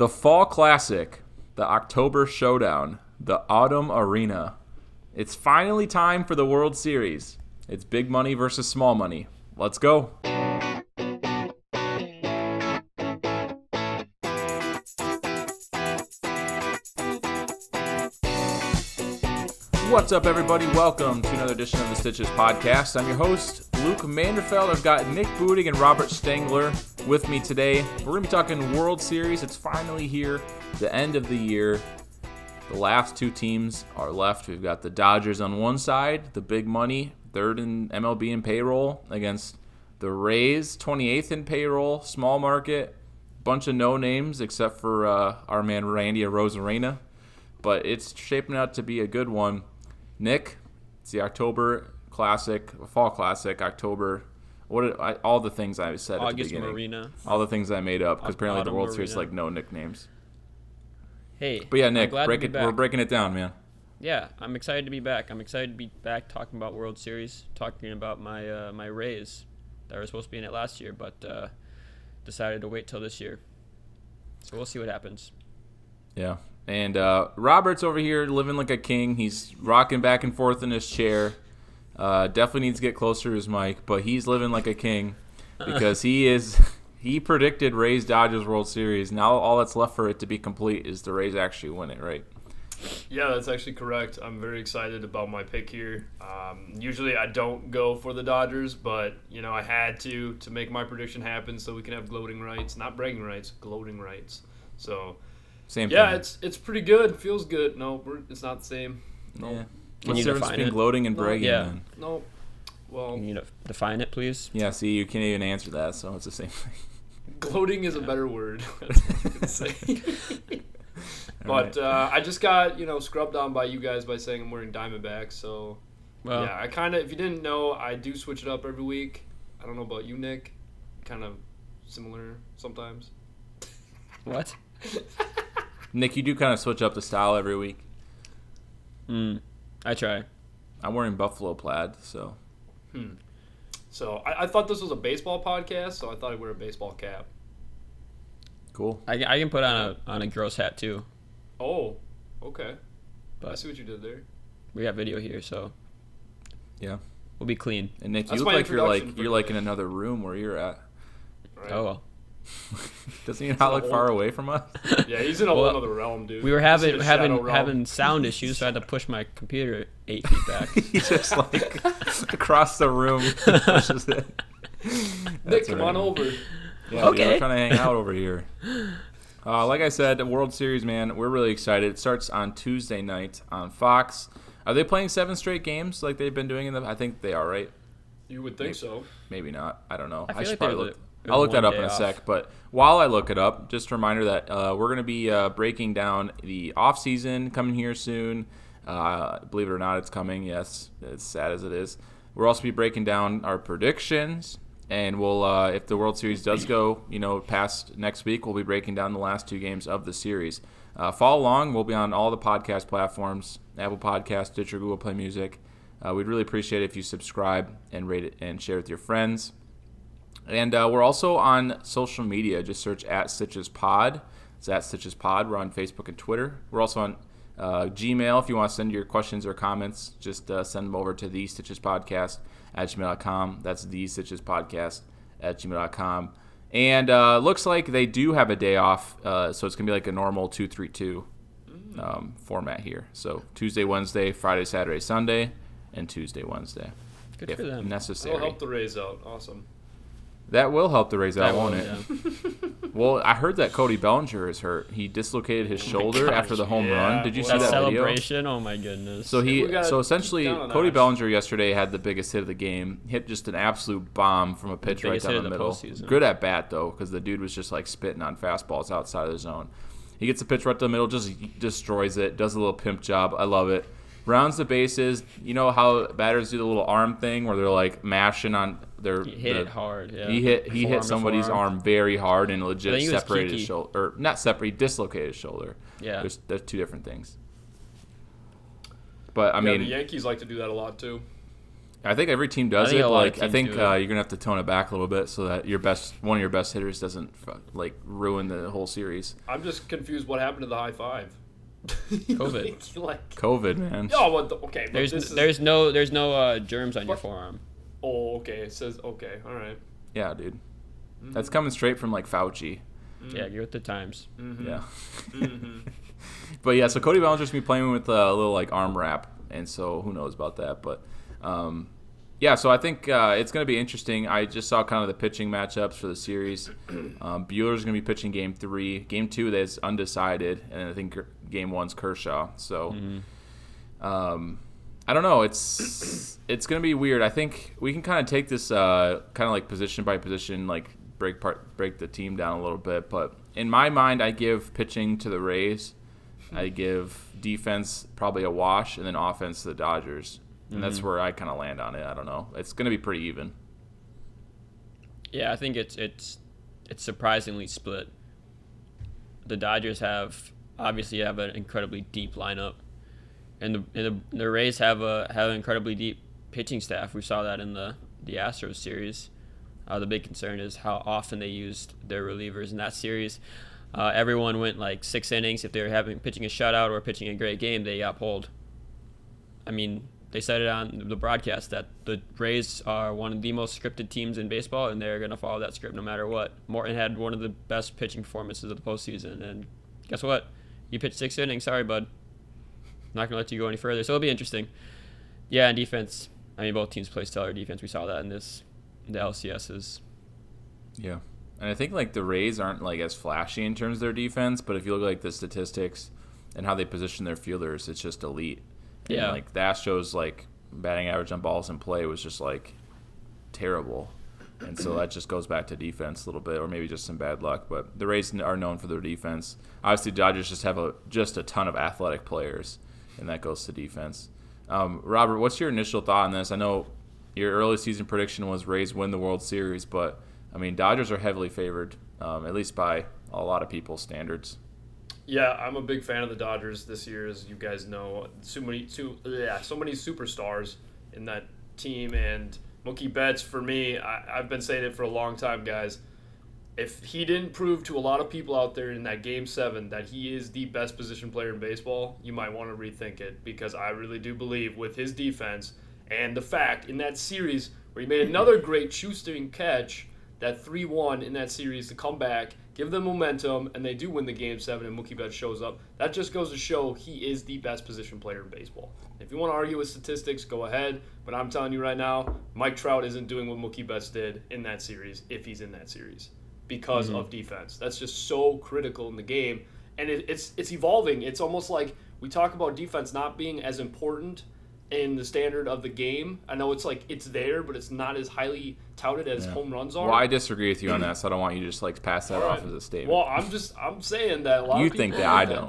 The Fall Classic, the October Showdown, the Autumn Arena. It's finally time for the World Series. It's big money versus small money. Let's go. What's up, everybody? Welcome to another edition of the Stitches Podcast. I'm your host, Luke Manderfeld. I've got Nick Booting and Robert Stengler with me today. We're going to be talking World Series. It's finally here, the end of the year. The last two teams are left. We've got the Dodgers on one side, the big money, third in MLB in payroll, against the Rays, 28th in payroll, small market, bunch of no names except for uh, our man Randy Arozarena. But it's shaping out to be a good one. Nick, it's the October Classic, Fall Classic, October. What I, all the things I said at the August beginning, Marina. all the things I made up because apparently the World Series Arena. like no nicknames. Hey, But yeah, Nick, break it. back. We're breaking it down, man. Yeah, I'm excited to be back. I'm excited to be back talking about World Series, talking about my uh, my Rays that were supposed to be in it last year, but uh, decided to wait till this year. So we'll see what happens. Yeah. And uh, Robert's over here living like a king. He's rocking back and forth in his chair. Uh, definitely needs to get closer to his mic, but he's living like a king because he is. He predicted Rays Dodgers World Series. Now all that's left for it to be complete is the Rays actually win it, right? Yeah, that's actually correct. I'm very excited about my pick here. Um, usually I don't go for the Dodgers, but you know I had to to make my prediction happen so we can have gloating rights, not bragging rights, gloating rights. So Same yeah, thing. it's it's pretty good. Feels good. No, it's not the same. No, yeah. Can What's you the difference define between it? gloating and No, bragging? yeah. Then? no. Well, Can you know, define it, please? Yeah. See, you can't even answer that, so it's the same thing. gloating is a better word. That's all I can but uh, I just got you know scrubbed on by you guys by saying I'm wearing Diamondbacks, so Well, yeah, I kind of, if you didn't know, I do switch it up every week. I don't know about you, Nick. Kind of similar sometimes. what? Nick, you do kind of switch up the style every week. Mm, I try. I'm wearing buffalo plaid, so Hmm. So I, I thought this was a baseball podcast, so I thought I'd wear a baseball cap. cool. I, I can put on a on a gross hat too. Oh, okay. But I see what you did there. we got video here, so Yeah. we'll be clean. And Nick, That's you look like you're like you're like in another room where you're at. Right. Oh well. Doesn't he not look far away from us? Yeah, he's in a Well, whole other realm, dude. We were having having having sound issues, so I had to push my computer eight feet back. he just like across the room pushes it. Nick, That's come right. on over. Yeah, dude, Okay. we're trying to hang out over here. Uh, like I said, the World Series, man, we're really excited. It starts on Tuesday night on Fox. Are they playing seven straight games like they've been doing in the? I think they are, right? You would think so. Maybe not. I don't know. I I, feel should like probably there look. Was a- there I'll look that up in a off. sec. But while I look it up, just a reminder that uh, we're going to be uh, breaking down the off season coming here soon. Uh, believe it or not, it's coming. Yes, as sad as it is. We'll also be breaking down our predictions, and we'll uh, if the World Series does go, you know, past next week, we'll be breaking down the last two games of the series. Uh, follow along. We'll be on all the podcast platforms: Apple Podcast, Stitcher, Google Play Music. Uh, we'd really appreciate it if you subscribe and rate it and share it with your friends. And uh, we're also on social media. Just search at Stitches Pod. It's at Stitches Pod. We're on Facebook and Twitter. We're also on uh, Gmail. If you want to send your questions or comments, just uh, send them over to the Stitches Podcast at gmail.com. That's the Stitches Podcast at gmail.com. And uh, looks like they do have a day off, uh, so it's gonna be like a normal two three two um, format here. So Tuesday, Wednesday, Friday, Saturday, Sunday, and Tuesday, Wednesday, Good if for them. necessary. That'll help the Rays out. Awesome. That will help the Rays out, That won't it? yeah. Well, I heard that Cody Bellinger is hurt. He dislocated his shoulder gosh, after the home yeah. run. Did you see That that video? celebration, oh my goodness. So he, so essentially, Cody notch. Bellinger yesterday had the biggest hit of the game. Hit just an absolute bomb from a pitch right down hit the the middle. postseason. Good at bat though, because the dude was just like spitting on fastballs outside of the zone. He gets a pitch right to the middle, just destroys it. Does a little pimp job. I love it. Rounds the bases. You know how batters do the little arm thing where they're like mashing on their. he hit the- it hard. Yeah. He hit he Forearm hit somebody's forearm. arm very hard and legit think it was separated his shoulder, or not separate, he dislocated his shoulder. Yeah. There's there's two different things. But I yeah, mean, the Yankees like to do that a lot too. I think every team does I it. a lot of Like I think uh, you're gonna have to tone it back a little bit so that your best one of your best hitters doesn't like ruin the whole series. I'm just confused. What happened to the high five? COVID. like, like, COVID, man. oh, what the, okay. But There's this is, there's no there's no uh, germs on your forearm. Oh, okay. It says okay. All right. Yeah, dude. Mm-hmm. That's coming straight from like Fauci. Yeah, you're with the times. Mm-hmm. Yeah. Mhm. But yeah, so Cody Bellinger's gonna be playing with a little like arm wrap, and so who knows about that? But um, yeah, so I think uh, it's gonna be interesting. I just saw kind of the pitching matchups for the series. Um, Buehler's gonna be pitching Game Three. Game Two that's undecided, and I think Game One's Kershaw. So. Um, I don't know. It's it's gonna be weird. I think we can kind of take this uh, kind of like position by position, like break part break the team down a little bit. But in my mind, I give pitching to the Rays. I give defense probably a wash, and then offense to the Dodgers. And that's where I kind of land on it. I don't know. It's gonna be pretty even. Yeah, I think it's it's it's surprisingly split. The Dodgers have obviously have an incredibly deep lineup, and the and the, the Rays have a have an incredibly deep pitching staff. We saw that in the the Astros series. Uh, the big concern is how often they used their relievers in that series. Uh, everyone went like six innings. If they were having pitching a shutout or pitching a great game, they got pulled. I mean, they said it on the broadcast that the Rays are one of the most scripted teams in baseball, and they're going to follow that script no matter what. Morton had one of the best pitching performances of the postseason, and guess what? You pitched six innings. Sorry, bud. Not going to let you go any further. So it'll be interesting. Yeah, and defense. I mean, both teams play stellar defense. We saw that in this, the LCSs. Yeah. And I think like the Rays aren't like as flashy in terms of their defense, but if you look at like the statistics and how they position their fielders, it's just elite. And, Yeah. like the Astros like batting average on balls in play was just like terrible. And so that just goes back to defense a little bit, or maybe just some bad luck. But the Rays are known for their defense. Obviously, Dodgers just have a just a ton of athletic players, and that goes to defense. Um, Robert, what's your initial thought on this? I know your early season prediction was Rays win the World Series, but I mean Dodgers are heavily favored, um, at least by a lot of people's standards. Yeah, I'm a big fan of the Dodgers this year, as you guys know. So many, yeah, so many superstars in that team, and Mookie Betts for me. I, I've been saying it for a long time, guys. If he didn't prove to a lot of people out there in that Game Seven that he is the best position player in baseball, you might want to rethink it because I really do believe with his defense and the fact in that series where he made another great shoestring catch, that 3 1 in that series to come back, give them momentum, and they do win the game seven, and Mookie Betts shows up. That just goes to show he is the best position player in baseball. If you want to argue with statistics, go ahead. But I'm telling you right now, Mike Trout isn't doing what Mookie Betts did in that series if he's in that series because mm-hmm. of defense. That's just so critical in the game, and it, it's it's evolving. It's almost like we talk about defense not being as important in the standard of the game. I know it's like it's there, but it's not as highly touted as home runs are. Well, I disagree with you on that, so I don't want you to just like pass that All off as a statement. Well, I'm just I'm saying that a lot You of people think that, I think don't.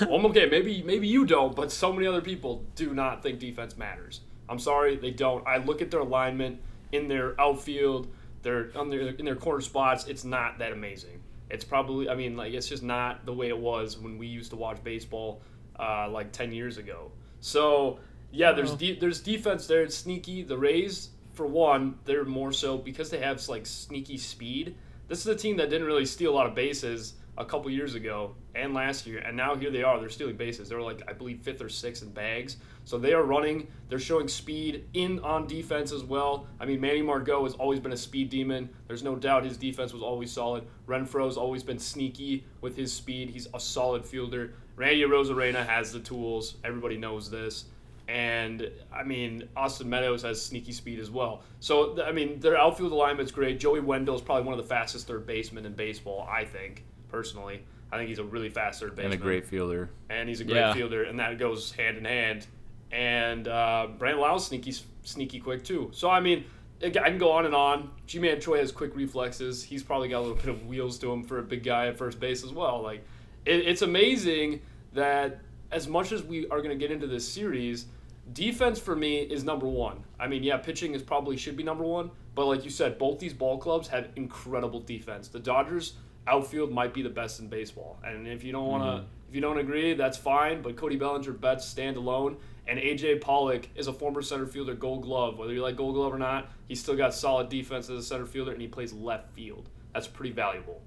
dude. well, okay, maybe maybe you don't, but so many other people do not think defense matters. I'm sorry, they don't. I look at their alignment in their outfield, their on their in their corner spots. It's not that amazing. It's probably I mean like it's just not the way it was when we used to watch baseball uh, like 10 years ago. So yeah, there's oh. de- there's defense there. It's sneaky. The Rays, for one, they're more so because they have like sneaky speed. This is a team that didn't really steal a lot of bases a couple years ago and last year, and now here they are. They're stealing bases. They're like I believe fifth or sixth in bags. So they are running. They're showing speed in on defense as well. I mean, Manny Margot has always been a speed demon. There's no doubt his defense was always solid. Renfroe's always been sneaky with his speed. He's a solid fielder. Randy Arozarena has the tools. Everybody knows this. And I mean, Austin Meadows has sneaky speed as well. So I mean, their outfield alignment's great. Joey Wendle is probably one of the fastest third basemen in baseball. I think personally, I think he's a really fast third baseman, and a great fielder. and he's a great Yeah. fielder, and that goes hand in hand. And uh, Brandon Lyle's sneaky, sneaky quick too. So I mean, I can go on and on. Ji-Man Choi has quick reflexes. He's probably got a little bit of wheels to him for a big guy at first base as well. Like, it, it's amazing that as much as we are going to get into this series, defense for me is number one. I mean, yeah, pitching is probably should be number one, but like you said, both these ball clubs have incredible defense. The Dodgers outfield might be the best in baseball. And if you don't want to, Mm-hmm. if you don't agree, that's fine. But Cody Bellinger Betts stand alone. And AJ Pollock is a former center fielder, Gold Glove. Whether you like Gold Glove or not, he's still got solid defense as a center fielder, and he plays left field. That's pretty valuable.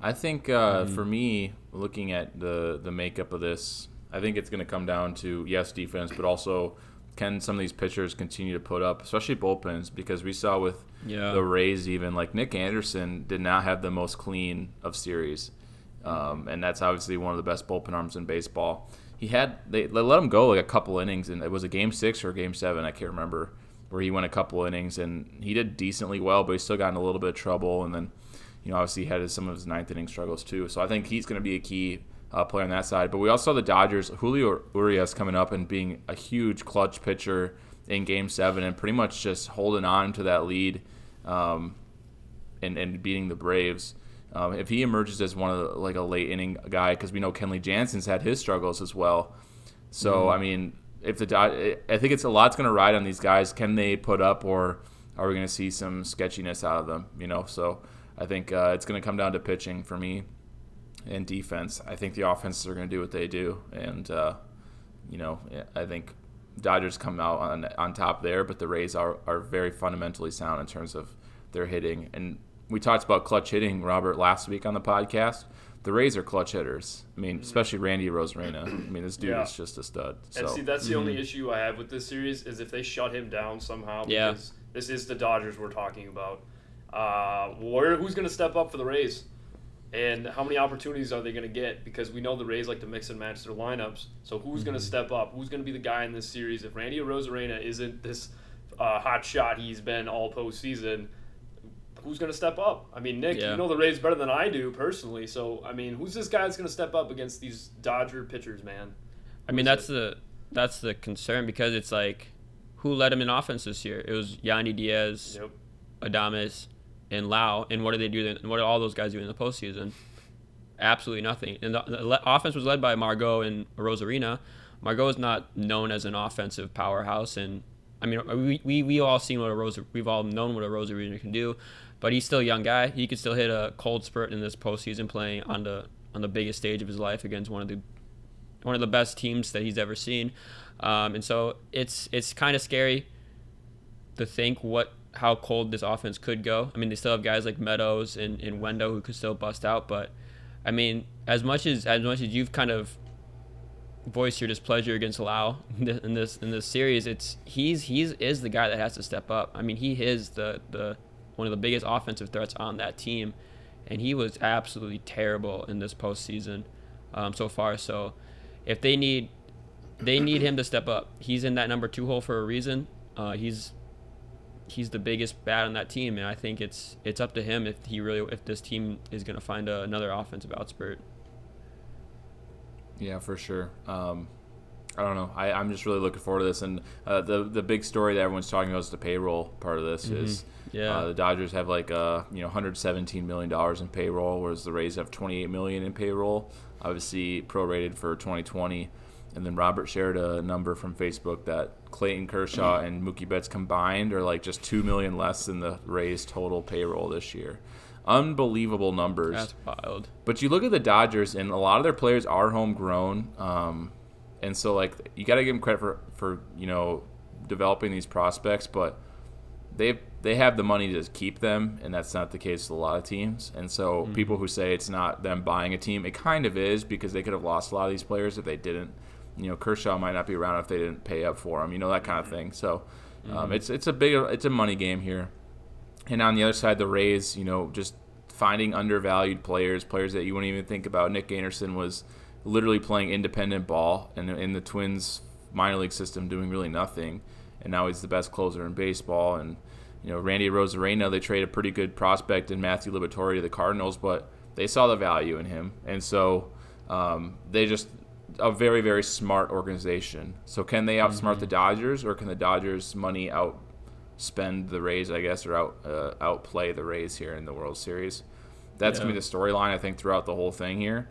I think uh, for me, looking at the the makeup of this, I think it's going to come down to yes, defense, but also can some of these pitchers continue to put up, especially bullpens, because we saw with Yeah. the Rays even like Nick Anderson did not have the most clean of series, um, and that's obviously one of the best bullpen arms in baseball. He had they, they let him go like a couple innings, and it was a game six or a game seven, I can't remember, where he went a couple innings and he did decently well, but he still got in a little bit of trouble, and then you know, obviously he had some of his ninth inning struggles too. So I think he's going to be a key uh, player on that side. But we also saw the Dodgers, Julio Urias coming up and being a huge clutch pitcher in Game Seven, and pretty much just holding on to that lead, um, and and beating the Braves. Um, if he emerges as one of the, like a late inning guy, because we know Kenley Jansen's had his struggles as well. So I mean, if the Dod- I think it's a lot's going to ride on these guys. Can they put up, or are we going to see some sketchiness out of them? You know, so I think uh, it's going to come down to pitching for me and defense. I think the offenses are going to do what they do, and uh, you know, I think Dodgers come out on on top there, but the Rays are are very fundamentally sound in terms of their hitting. And we talked about clutch hitting, Robert, last week on the podcast. The Rays are clutch hitters. I mean, especially Randy Arozarena. I mean, this dude Yeah. is just a stud. And So see, that's the only issue I have with this series is if they shut him down somehow. Yeah. Because this is the Dodgers we're talking about. Uh, where who's going to step up for the Rays? And how many opportunities are they going to get? Because we know the Rays like to mix and match their lineups. So who's going to step up? Who's going to be the guy in this series? If Randy Arozarena isn't this uh, hot shot he's been all postseason, who's going to step up? I mean, Nick, Yeah. you know the Rays better than I do personally. So I mean, who's this guy that's going to step up against these Dodger pitchers, man? I mean, that's the that's the concern because it's like, who led him in offense this year? It was Yandy Diaz, Yep. Adames, and Lowe. And what did they do? Then? What did all those guys do in the postseason? Absolutely nothing. And the, the offense was led by Margot and Arozarena. Margot is not known as an offensive powerhouse, and I mean, we we we all seen what a Rose we've all known what a Arozarena can do, but he's still a young guy. He could still hit a cold spurt in this postseason, playing on the on the biggest stage of his life against one of the one of the best teams that he's ever seen. Um, and so it's it's kind of scary to think what how cold this offense could go. I mean, they still have guys like Meadows and, and Wendle who could still bust out, but I mean, as much as as much as you've kind of voiced your displeasure against Lowe in this in this series, it's he's he's is the guy that has to step up. I mean, he is the the one of the biggest offensive threats on that team, and he was absolutely terrible in this postseason um, so far. So if they need they need him to step up. He's in that number two hole for a reason. Uh, he's he's the biggest bat on that team, and I think it's it's up to him if he really if this team is going to find a, another offensive outspurt. Yeah, for sure. Um, I don't know. I, I'm just really looking forward to this. And uh, the the big story that everyone's talking about is the payroll part of this. Is Yeah. uh, the Dodgers have like uh, you know 117 million dollars in payroll, whereas the Rays have 28 million in payroll. Obviously prorated for 2020. And then Robert shared a number from Facebook that Clayton Kershaw and Mookie Betts combined are like just two million less than the Rays' total payroll this year. Unbelievable numbers. That's wild. But you look at the Dodgers, and a lot of their players are homegrown, um, and so like you got to give them credit for for you know developing these prospects, but they they have the money to keep them, and that's not the case with a lot of teams. And so people who say it's not them buying a team, it kind of is because they could have lost a lot of these players if they didn't. You know, Kershaw might not be around if they didn't pay up for him. You know that kind of thing. So um, it's it's a big it's a money game here. And on the other side, the Rays, you know, just finding undervalued players, players that you wouldn't even think about. Nick Anderson was literally playing independent ball and in the Twins minor league system doing really nothing. And now he's the best closer in baseball. And, you know, Randy Arozarena, they traded a pretty good prospect in Matthew Liberatore to the Cardinals, but they saw the value in him. And so um, they just, a very, very smart organization. So can they outsmart the Dodgers or can the Dodgers' money out spend the Rays, I guess, or out uh, outplay the Rays here in the World Series. That's gonna be the storyline I think throughout the whole thing here.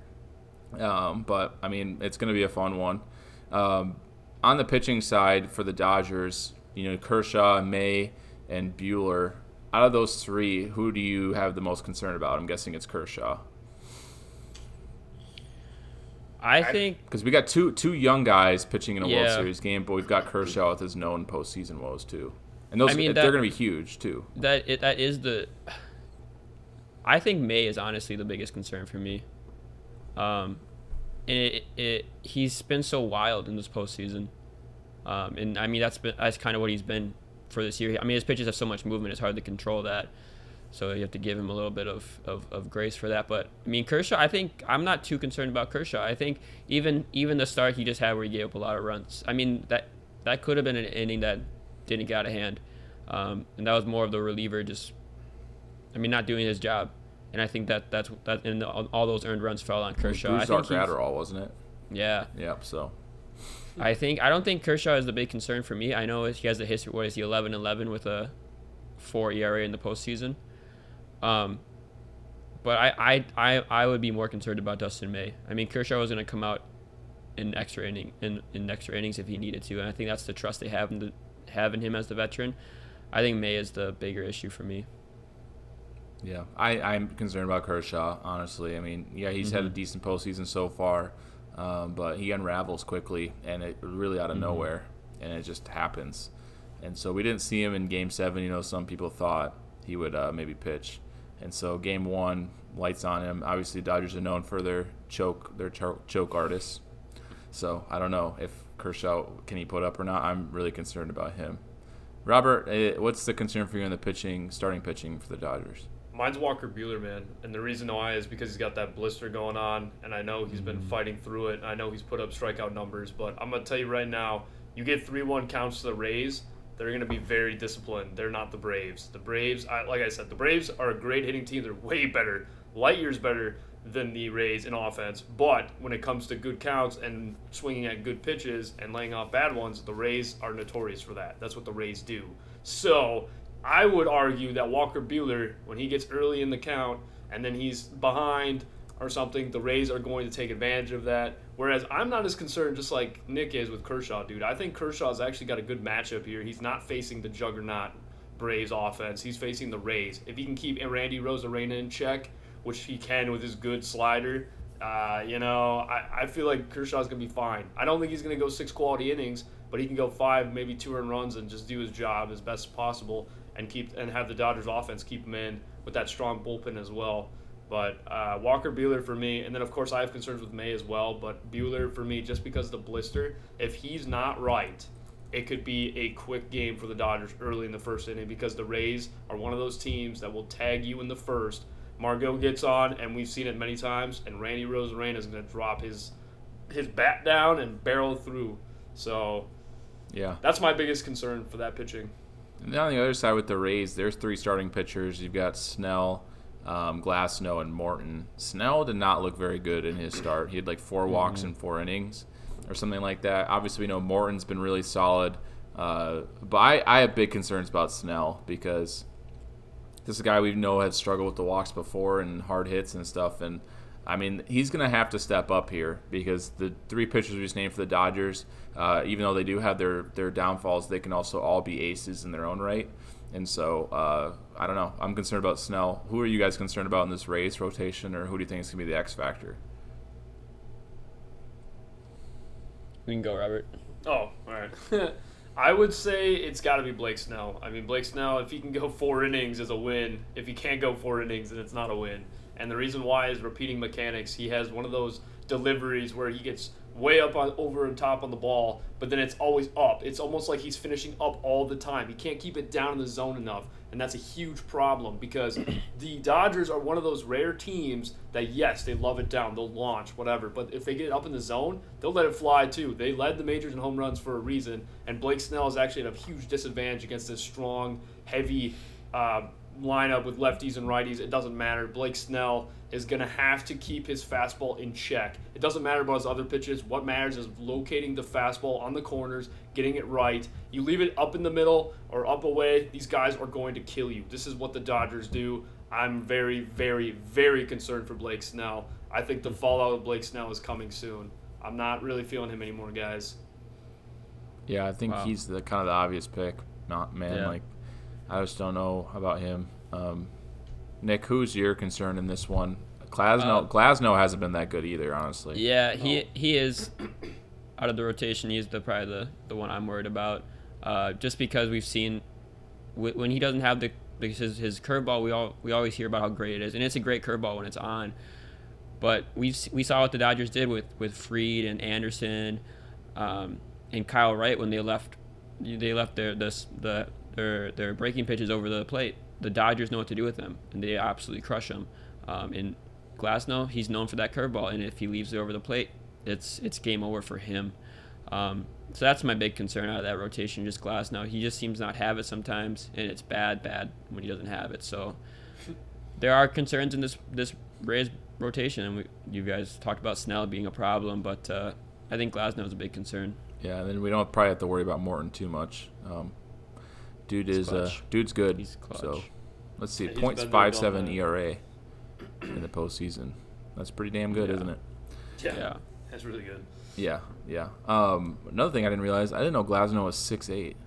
Um, but I mean, it's gonna be a fun one. Um, on the pitching side for the Dodgers, you know Kershaw, May, and Buehler out of those three, who do you have the most concern about? I'm guessing it's Kershaw. I think because we got two two young guys pitching in a World Series game, but we've got Kershaw with his known postseason woes too, and those I mean, they're going to be huge too. that it, that is the. I think May is honestly the biggest concern for me. Um, and it, it he's been so wild in this postseason, um, and I mean that's been that's kind of what he's been for this year. I mean his pitches have so much movement; it's hard to control that. So you have to give him a little bit of, of, of grace for that. But I mean Kershaw, I think I'm not too concerned about Kershaw. I think even even the start he just had where he gave up a lot of runs. I mean that that could have been an inning that didn't get out of hand, um, and that was more of the reliever just I mean, not doing his job. And I think that that's that, and all, all those earned runs fell on Kershaw. I Bruce think Dark he's- Adderall, wasn't it? yeah, Yep. So I think I don't think Kershaw is the big concern for me. I know he has a history. What is he, 11-11 with a four ERA in the postseason? Um, but I, I, I, I would be more concerned about Dustin May. I mean, Kershaw was going to come out in extra inning in, in extra innings if he needed to, and I think that's the trust they have in the, have in him as the veteran. I think May is the bigger issue for me. yeah, I I'm concerned about Kershaw. Honestly, I mean, yeah, he's had a Mm-hmm. decent postseason so far, um, but he unravels quickly and it really out of Mm-hmm. nowhere, and it just happens. And so we didn't see him in Game Seven. You know, some people thought he would uh, maybe pitch, and so Game One, lights on him. Obviously, Dodgers are known for their choke, their cho- choke artists. So I don't know if Kershaw can he put up or not. I'm really concerned about him. Robert, eh, what's the concern for you in the pitching, starting pitching for the Dodgers? Mine's Walker Buehler, man. And the reason why is because he's got that blister going on, and I know he's been fighting through it. and I know he's put up strikeout numbers, but I'm going to tell you right now you get 3 1 counts to the Rays, they're going to be very disciplined. They're not the Braves. The Braves, I, like I said, the Braves are a great hitting team. They're way better, light years better than the Rays in offense. But when it comes to good counts and swinging at good pitches and laying off bad ones, the Rays are notorious for that. That's what the Rays do. So I would argue that Walker Buehler, when he gets early in the count and then he's behind or something, the Rays are going to take advantage of that. Whereas I'm not as concerned, just like Nick is with Kershaw, dude. I think Kershaw's actually got a good matchup here. He's not facing the juggernaut Braves offense. He's facing the Rays. If he can keep Randy Arozarena in check, which he can with his good slider, uh, you know, I, I feel like Kershaw's going to be fine. I don't think he's going to go six quality innings, but he can go five, maybe two earned runs and just do his job as best as possible and keep and have the Dodgers offense keep him in with that strong bullpen as well. But uh, Walker Buehler for me, and then of course I have concerns with May as well. But Buehler for me, just because of the blister, if he's not right, it could be a quick game for the Dodgers early in the first inning because the Rays are one of those teams that will tag you in the first. Margot gets on, and we've seen it many times, and Randy Arozarena is going to drop his his bat down and barrel through. So Yeah. that's my biggest concern for that pitching. And then on the other side with the Rays, there's three starting pitchers. You've got Snell, um, Glasnow, and Morton. Snell did not look very good in his start. He had like four walks in four innings or something like that. Obviously, we know Morton's been really solid. Uh, but I, I have big concerns about Snell because this is a guy we know has struggled with the walks before and hard hits and stuff. And I mean, he's going to have to step up here because the three pitchers we just named for the Dodgers, uh, even though they do have their, their downfalls, they can also all be aces in their own right. And so, uh, I don't know. I'm concerned about Snell. Who are you guys concerned about in this race rotation, or who do you think is going to be the X factor? We can go, Robert. Oh, all right. I would say it's got to be Blake Snell. I mean, Blake Snell, if he can go four innings, is a win. If he can't go four innings, then it's not a win. And the reason why is repeating mechanics. He has one of those deliveries where he gets way up on over and top on the ball, but then it's always up. It's almost like he's finishing up all the time. He can't keep it down in the zone enough, and that's a huge problem because the Dodgers are one of those rare teams that yes, they love it down, they'll launch whatever, but if they get up in the zone, they'll let it fly too. They led the majors in home runs for a reason, and Blake Snell is actually at a huge disadvantage against this strong, heavy uh, lineup with lefties and righties. It doesn't matter. Blake Snell is going to have to keep his fastball in check. It doesn't matter about his other pitches. What matters is locating the fastball on the corners, getting it right. You leave it up in the middle or up away, these guys are going to kill you. This is what the Dodgers do. I'm very, very, very concerned for Blake Snell. I think the fallout of Blake Snell is coming soon. I'm not really feeling him anymore, guys. Yeah, I think Wow. he's the kind of the obvious pick. Not man, Yeah. like I just don't know about him. Um, Nick, who's your concern in this one? Glasnow, Uh, Glasnow hasn't been that good either, honestly. Yeah, he he is out of the rotation. He's the probably the, the one I'm worried about. Uh, just because we've seen wh- when he doesn't have the because his, his curveball, we all we always hear about how great it is, and it's a great curveball when it's on. But we we saw what the Dodgers did with with Fried and Anderson, um, and Kyle Wright when they left they left their this the their their breaking pitches over the plate. The Dodgers know what to do with them, and they absolutely crush them. Um, and Glasnow, he's known for that curveball, and if he leaves it over the plate, it's it's game over for him. Um, so that's my big concern out of that rotation. Just Glasnow, he just seems not have it sometimes, and it's bad, bad when he doesn't have it. So there are concerns in this this Rays rotation, and we, you guys talked about Snell being a problem, but uh, I think Glasnow is a big concern. Yeah, and then we don't probably have to worry about Morton too much. Um, dude He's is uh, dude's good. He's clutch. So let's see, Yeah, he's .57. ERA in the postseason. That's pretty damn good, Yeah. isn't it? Yeah, Yeah. that's really good. Yeah, yeah. Um, another thing I didn't realize, I didn't know Glasnow was six eight.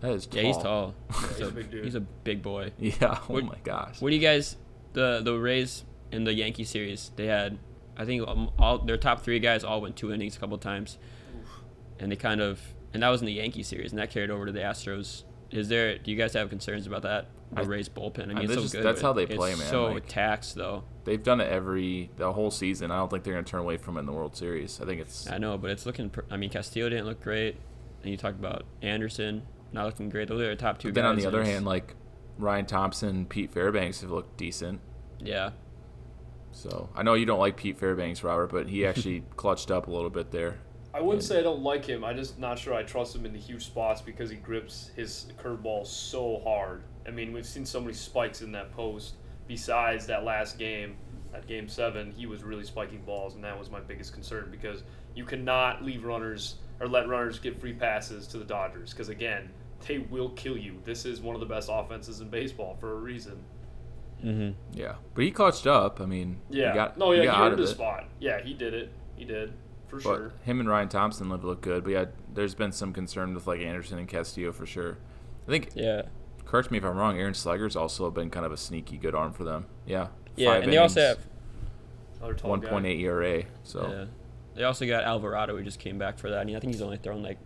That is tall. Yeah, he's tall. he's a big dude. He's a big boy. Yeah. Oh What- my gosh. What do you guys the the Rays in the Yankee series? They had I think um, all their top three guys all went two innings a couple times, and they kind of and that was in the Yankee series, and that carried over to the Astros. Is there? Do you guys have concerns about that? The Rays bullpen. I mean, I- it's that's so just- good. that's how they it's play, man, So like- taxed though. They've done it every the whole season. I don't think they're gonna turn away from it in the World Series. I think it's I know, but it's looking. pr- I mean, Castillo didn't look great, and you talked about Anderson not looking great. Those are their top two But guys. then on the other hand, like Ryan Thompson, Pete Fairbanks have looked decent. yeah, So I know you don't like Pete Fairbanks, Robert, but he actually clutched up a little bit there. I wouldn't say I don't like him. I'm just not sure I trust him in the huge spots because he grips his curveball so hard. I mean, we've seen so many spikes in that post. Besides that last game, at Game Seven, he was really spiking balls, and that was my biggest concern because you cannot leave runners or let runners get free passes to the Dodgers because again, they will kill you. This is one of the best offenses in baseball for a reason. mm-hmm. Yeah, but he clutched up. I mean, Yeah. he got, no, he yeah, he, got out earned of his it. spot. Yeah, he did it. He did for But sure. him and Ryan Thompson look look good. But yeah, there's been some concern with like Anderson and Castillo for sure. I think yeah, correct me if I'm wrong. Aaron Slegers' also been kind of a sneaky good arm for them. Yeah. yeah, Five and they also have Another tall guy. 1.8 ERA. So Yeah. They also got Alvarado who just came back for that. I, mean, I think he's only thrown like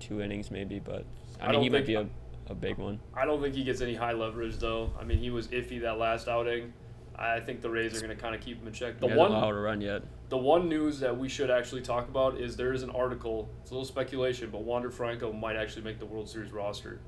two innings maybe, but I I mean he might be a, a big one. I don't think he gets any high leverage though. I mean, he was iffy that last outing. I think the Rays are going to kind of keep him in check. The he one, allowed to run yet. the one news that we should actually talk about is there is an article. It's a little speculation, but Wander Franco might actually make the World Series roster.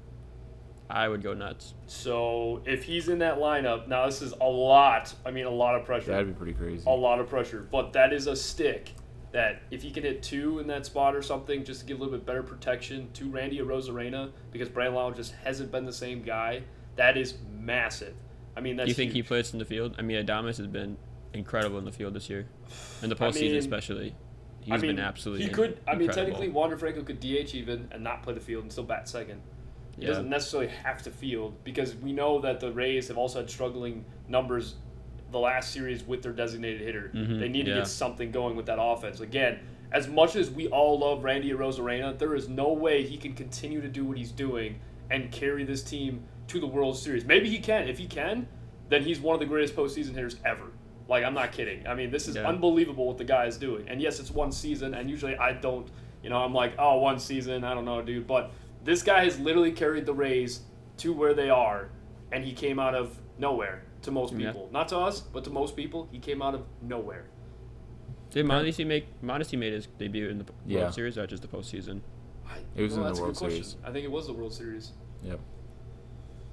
I would go nuts. So if he's in that lineup, now this is a lot. I mean, a lot of pressure. that'd be pretty crazy. a lot of pressure. But that is a stick that if he can hit two in that spot or something, just to give a little bit better protection to Randy Arozarena, because Brandon Lowe just hasn't been the same guy. That is massive. I mean, that's Do you think he plays in the field? I mean, Adames has been incredible in the field this year, in the I postseason mean- especially. He's I mean, been absolutely. He could. I mean, incredible. technically, Wander Franco could DH even and not play the field and still bat second. He Yeah. doesn't necessarily have to field because we know that the Rays have also had struggling numbers the last series with their designated hitter. Mhm, They need to yeah. get something going with that offense. Again, as much as we all love Randy Arozarena, there is no way he can continue to do what he's doing and carry this team to the World Series. Maybe he can. If he can, then he's one of the greatest postseason hitters ever. Like I'm not kidding. I mean, this is Yeah. unbelievable what the guy is doing. And yes, it's one season, and usually I don't, you know, I'm like, oh, one season, I don't know, dude. But this guy has literally carried the Rays to where they are, and he came out of nowhere to most Yeah. people. Not to us, but to most people, he came out of nowhere. Did Modesty make Mondesi made his debut in the World Yeah. Series or just the postseason? I, It was in the that's a good World question. Series. I think it was the World Series. Yep.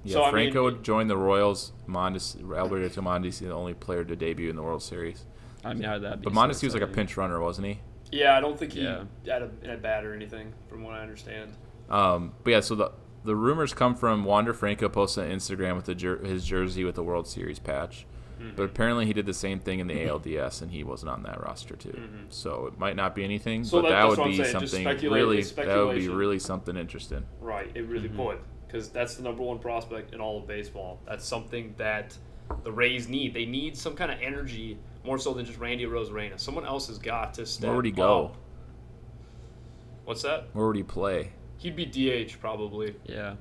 Yeah, So, I mean- Franco joined the Royals. Mondesi, Alberto Mondesi, the only player to debut in the World Series. I mean, how did that be? But so Mondesi was like a pinch runner, wasn't he? Yeah, I don't think he Yeah. had a, had a bat or anything, from what I understand. Um, but yeah, so the the rumors come from Wander Franco posted on Instagram with the jer- his jersey with the World Series patch. Mm-hmm. But apparently he did the same thing in the ALDS and he wasn't on that roster too. So it might not be anything, Mm-hmm. So but that- that, would be saying, something really that would be really something interesting. Right, it really Mm-hmm. would, because that's the number one prospect in all of baseball. That's something that the Rays need. They need some kind of energy more so than just Randy Arozarena. Someone else has got to step Where would he go? up. What's that? Where would he play? He'd be DH probably. Yeah.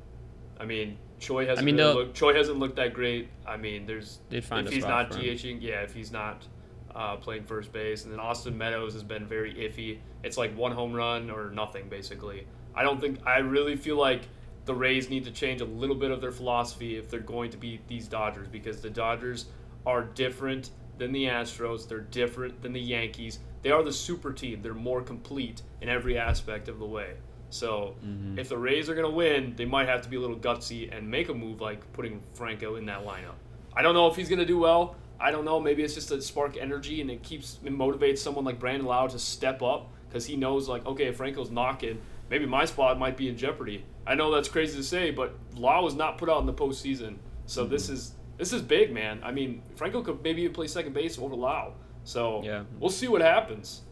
I mean, Choi hasn't. I mean, really looked, Choi hasn't looked that great. I mean, there's find if he's not. DHing, yeah, if he's not uh, playing first base, and then Austin Meadows has been very iffy. It's like one home run or nothing, basically. I don't think. I really feel like the Rays need to change a little bit of their philosophy if they're going to beat these Dodgers because the Dodgers are different than the Astros. They're different than the Yankees. They are the super team. They're more complete in every aspect of the way. So mm-hmm. if the Rays are going to win, they might have to be a little gutsy and make a move like putting Franco in that lineup. I don't know if he's going to do well. I don't know. Maybe it's just to spark energy and it keeps it motivates someone like Brandon Lowe to step up because he knows like okay, if Franco's knocking, maybe my spot might be in jeopardy. I know that's crazy to say, but Lowe was not put out in the postseason, so this mm-hmm. is this is big, man. I mean, Franco could maybe even play second base over Lowe. So Yeah. we'll see what happens.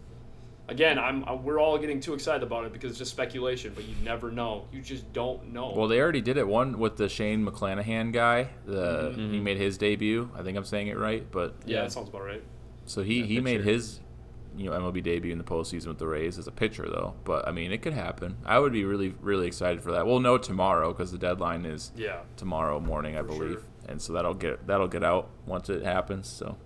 Again, I'm uh, we're all getting too excited about it because it's just speculation, but you never know. You just don't know. Well, they already did it one with the Shane McClanahan guy. The Mm-hmm. he made his debut. I think I'm saying it right, but yeah, Yeah. that sounds about right. so he Yeah, he made his you know MLB debut in the postseason with the Rays as a pitcher though. But I mean, it could happen. I would be really really excited for that. We'll know tomorrow because the deadline is Yeah. tomorrow morning, I For believe, sure. and so that'll get that'll get out once it happens. So,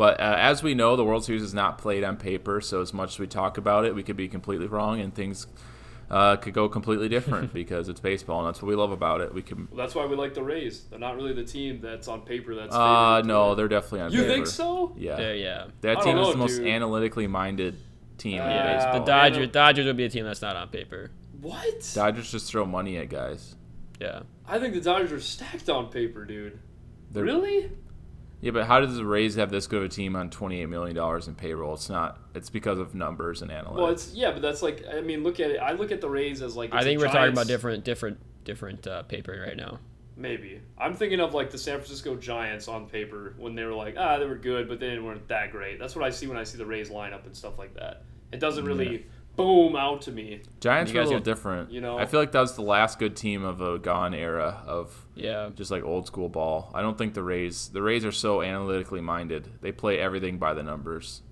but uh, as we know, the World Series is not played on paper. So as much as we talk about it, we could be completely wrong, and things uh, could go completely different because it's baseball, and that's what we love about it. We can. Well, that's why we like the Rays. They're not really the team that's on paper that's. Uh, favored no, win. they're definitely on paper. You paper. think so? Yeah, There, yeah. that I team don't is the know, most dude. analytically minded team in Yeah. Yeah, baseball. the Dodgers. Anal- Dodgers would be a team that's not on paper. What? Dodgers just throw money at guys. Yeah. I think the Dodgers are stacked on paper, dude. They're- really? Yeah, but how does the Rays have this good of a team on twenty-eight million dollars in payroll? It's not. It's because of numbers and analytics. Well, it's yeah, but that's like I mean, look at it. I look at the Rays as like I think we're talking about different, different, different uh, paper right now. Maybe I'm thinking of like the San Francisco Giants on paper when they were like ah they were good, but they weren't that great. That's what I see when I see the Rays lineup and stuff like that. It doesn't really boom out to me. Giants were a guys little got- different. you know- I feel like that was the last good team of a gone era of Yeah. just like old school ball. I don't think the Rays. The Rays are so analytically minded. They play everything by the numbers.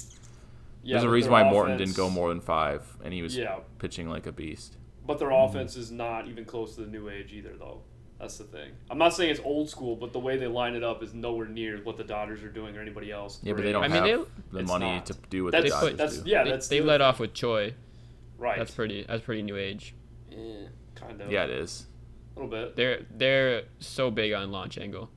Yeah, There's a reason their why Morton didn't go more than five, and he was Yeah, pitching like a beast. but their mm-hmm. offense is not even close to the new age either, though. That's the thing. I'm not saying it's old school, but the way they line it up is nowhere near what the Dodgers are doing or anybody else. Yeah, but they don't I mean, have the money not. to do what That's the They Dodgers put- that's do. yeah. they, That's they the- led off with Choi. Right. That's pretty. That's pretty new age. Eh, kind of. Yeah, it is. a little bit. They're they're so big on launch angle.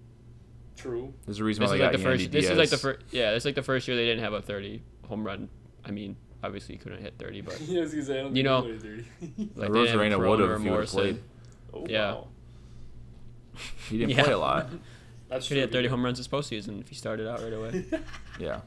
True. There's a reason This why is they like got the Yandy first. This is like the first. Yeah, it's like the first year they didn't have a 30 home run. I mean, obviously he couldn't hit 30, but yeah, I was gonna say, I don't You know, like Rose they didn't have Arena would have or if he would played. oh, Yeah. wow. He didn't Yeah. play a lot. That's Should true. have had 30 home runs this postseason if he started out right away. Yeah.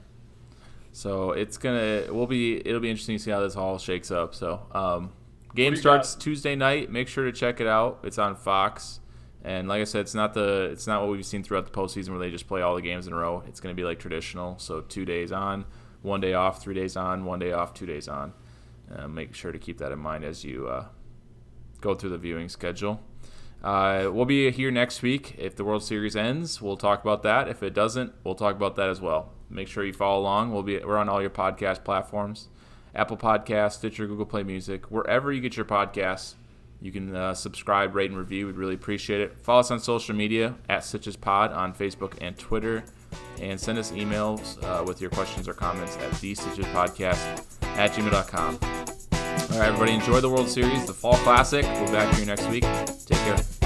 So it's gonna we'll be it'll be interesting to see how this all shakes up. So um, game starts got? Tuesday night. Make sure to check it out. It's on Fox. And like I said, it's not the it's not what we've seen throughout the postseason where they just play all the games in a row. It's gonna be like traditional. So two days on, one day off, three days on, one day off, two days on. Uh, make sure to keep that in mind as you uh, go through the viewing schedule. Uh, we'll be here next week. If the World Series ends, we'll talk about that. If it doesn't, we'll talk about that as well. Make sure you follow along. We'll be we're on all your podcast platforms, Apple Podcasts, Stitcher, Google Play Music, wherever you get your podcasts. You can uh, subscribe, rate, and review. We'd really appreciate it. Follow us on social media at Stitches Pod on Facebook and Twitter, and send us emails uh, with your questions or comments at the Stitches Podcast at gmail.com. All right, everybody, enjoy the World Series, the Fall Classic. We'll be back here next week. Take care.